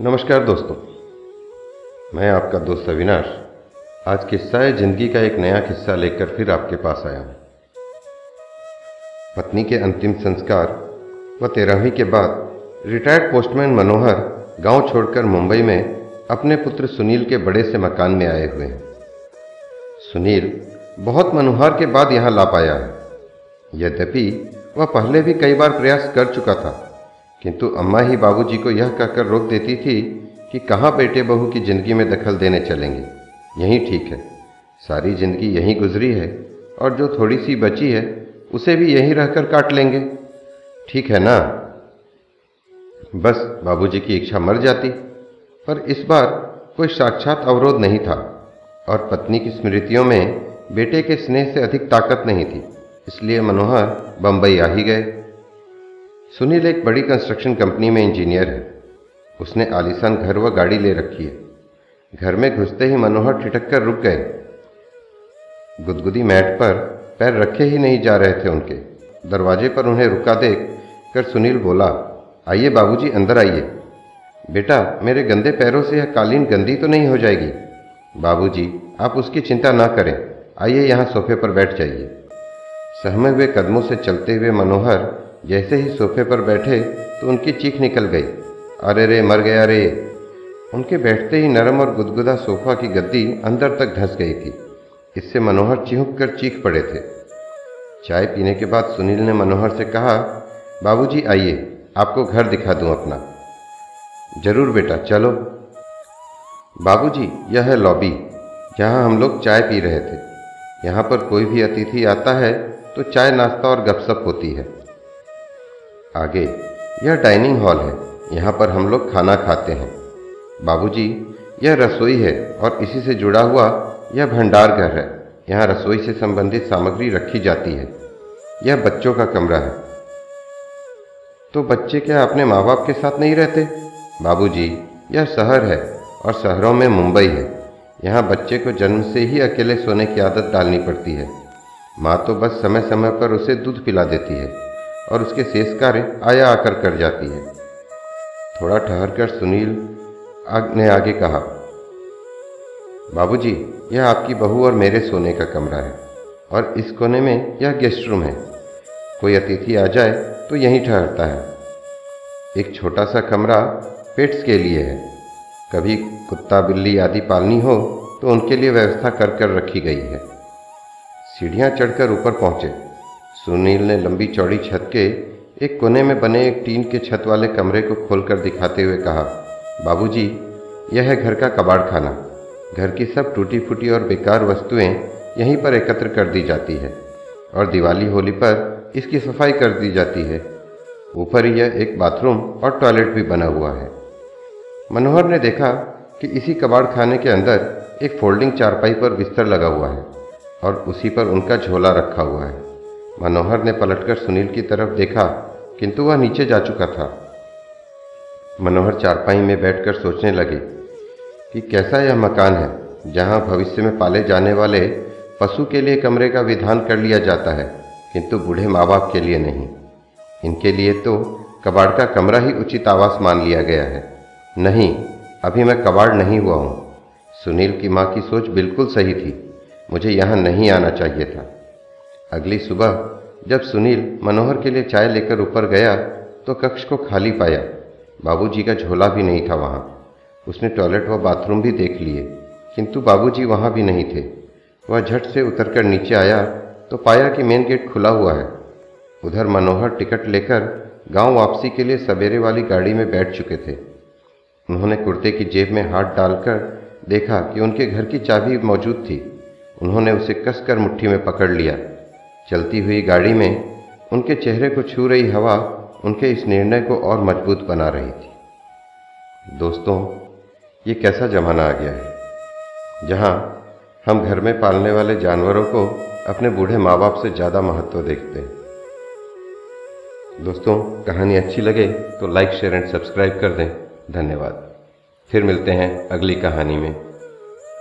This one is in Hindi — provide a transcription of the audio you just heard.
नमस्कार दोस्तों, मैं आपका दोस्त अविनाश, आज किस्सा है ज़िंदगी का एक नया किस्सा लेकर फिर आपके पास आया हूँ। पत्नी के अंतिम संस्कार व तेरहवीं के बाद रिटायर्ड पोस्टमैन मनोहर गाँव छोड़कर मुंबई में अपने पुत्र सुनील के बड़े से मकान में आए हुए हैं। सुनील बहुत मनोहर के बाद यहाँ ला पाया है। यद्यपि वह पहले भी कई बार प्रयास कर चुका था किंतु अम्मा ही बाबूजी को यह कहकर रोक देती थी कि कहाँ बेटे बहू की ज़िंदगी में दखल देने चलेंगे। यही ठीक है। सारी ज़िंदगी यहीं गुजरी है और जो थोड़ी सी बची है, उसे भी यहीं रहकर काट लेंगे। ठीक है ना? बस बाबूजी की इच्छा मर जाती, पर इस बार कोई साक्षात अवरोध नहीं था और पत्नी की स्मृतियों में बेटे के स्नेह से अधिक ताकत नहीं थी, इसलिए मनोहर बम्बई आ ही गए। सुनील एक बड़ी कंस्ट्रक्शन कंपनी में इंजीनियर है। उसने आलिशान घर व गाड़ी ले रखी है। घर में घुसते ही मनोहर ठिठक कर रुक गए। गुदगुदी मैट पर पैर रखे ही नहीं जा रहे थे उनके। दरवाजे पर उन्हें रुका देख कर सुनील बोला, आइए बाबूजी, अंदर आइए। बेटा, मेरे गंदे पैरों से यह कालीन गंदी तो नहीं हो जाएगी। बाबूजी, आप उसकी चिंता ना करें। आइए यहाँ सोफे पर बैठ जाइए। सहमे हुए कदमों से चलते हुए मनोहर जैसे ही सोफे पर बैठे तो उनकी चीख निकल गई। अरे रे, मर गया रे। उनके बैठते ही नरम और गुदगुदा सोफा की गद्दी अंदर तक धंस गई थी। इससे मनोहर चिहुक कर चीख पड़े थे। चाय पीने के बाद सुनील ने मनोहर से कहा, बाबूजी, आइए, आपको घर दिखा दूँ अपना। ज़रूर बेटा, चलो। बाबूजी, यह है लॉबी, जहाँ हम लोग चाय पी रहे थे। यहाँ पर कोई भी अतिथि आता है तो चाय नाश्ता और गपशप होती है। आगे, यह डाइनिंग हॉल है, यहाँ पर हम लोग खाना खाते हैं। बाबूजी, यह रसोई है और इसी से जुड़ा हुआ यह भंडार घर है। यहाँ रसोई से संबंधित सामग्री रखी जाती है। यह बच्चों का कमरा है। तो बच्चे क्या अपने माँ बाप के साथ नहीं रहते? बाबूजी, यह शहर है और शहरों में मुंबई है। यहाँ बच्चे को जन्म से ही अकेले सोने की आदत डालनी पड़ती है। माँ तो बस समय समय पर उसे दूध पिला देती है। और उसके शेष कार्य आया आकर कर जाती है। थोड़ा ठहर कर सुनील आग, ने आगे कहा, बाबूजी, यह आपकी बहू और मेरे सोने का कमरा है और इस कोने में यह गेस्ट रूम है। कोई अतिथि आ जाए तो यहीं ठहरता है। एक छोटा सा कमरा पेट्स के लिए है। कभी कुत्ता, बिल्ली आदि पालनी हो तो उनके लिए व्यवस्था कर कर रखी गई है। सीढ़ियाँ चढ़कर ऊपर पहुँचे। सुनील ने लंबी चौड़ी छत के एक कोने में बने एक टीन के छत वाले कमरे को खोलकर दिखाते हुए कहा बाबूजी, यह है घर का कबाड़ खाना। घर की सब टूटी फूटी और बेकार वस्तुएँ यहीं पर एकत्र कर दी जाती है और दिवाली होली पर इसकी सफ़ाई कर दी जाती है। ऊपर यह एक बाथरूम और टॉयलेट भी बना हुआ है। मनोहर ने देखा कि इसी कबाड़ खाने के अंदर एक फोल्डिंग चारपाई पर बिस्तर लगा हुआ है और उसी पर उनका झोला रखा हुआ है। मनोहर ने पलटकर सुनील की तरफ़ देखा, किंतु वह नीचे जा चुका था। मनोहर चारपाई में बैठकर सोचने लगे कि कैसा यह मकान है, जहाँ भविष्य में पाले जाने वाले पशु के लिए कमरे का विधान कर लिया जाता है, किंतु बूढ़े माँ बाप के लिए नहीं। इनके लिए तो कबाड़ का कमरा ही उचित आवास मान लिया गया है। नहीं, अभी मैं कबाड़ नहीं हुआ हूँ। सुनील की माँ की सोच बिल्कुल सही थी। मुझे यहाँ नहीं आना चाहिए था। अगली सुबह, जब सुनील मनोहर के लिए चाय लेकर ऊपर गया तो कक्ष को खाली पाया। बाबूजी का झोला भी नहीं था वहाँ। उसने टॉयलेट व बाथरूम भी देख लिए, किंतु बाबूजी वहाँ भी नहीं थे। वह झट से उतरकर नीचे आया तो पाया कि मेन गेट खुला हुआ है। उधर मनोहर टिकट लेकर गाँव वापसी के लिए सवेरे वाली गाड़ी में बैठ चुके थे। उन्होंने कुर्ते की जेब में हाथ डालकर देखा कि उनके घर की चाबी मौजूद थी। उन्होंने उसे कसकर मुट्ठी में पकड़ लिया। चलती हुई गाड़ी में उनके चेहरे को छू रही हवा उनके इस निर्णय को और मज़बूत बना रही थी। दोस्तों, ये कैसा जमाना आ गया है, जहाँ हम घर में पालने वाले जानवरों को अपने बूढ़े माँ बाप से ज़्यादा महत्व देखते हैं। दोस्तों, कहानी अच्छी लगे तो लाइक, शेयर एंड सब्सक्राइब कर दें। धन्यवाद। फिर मिलते हैं अगली कहानी में।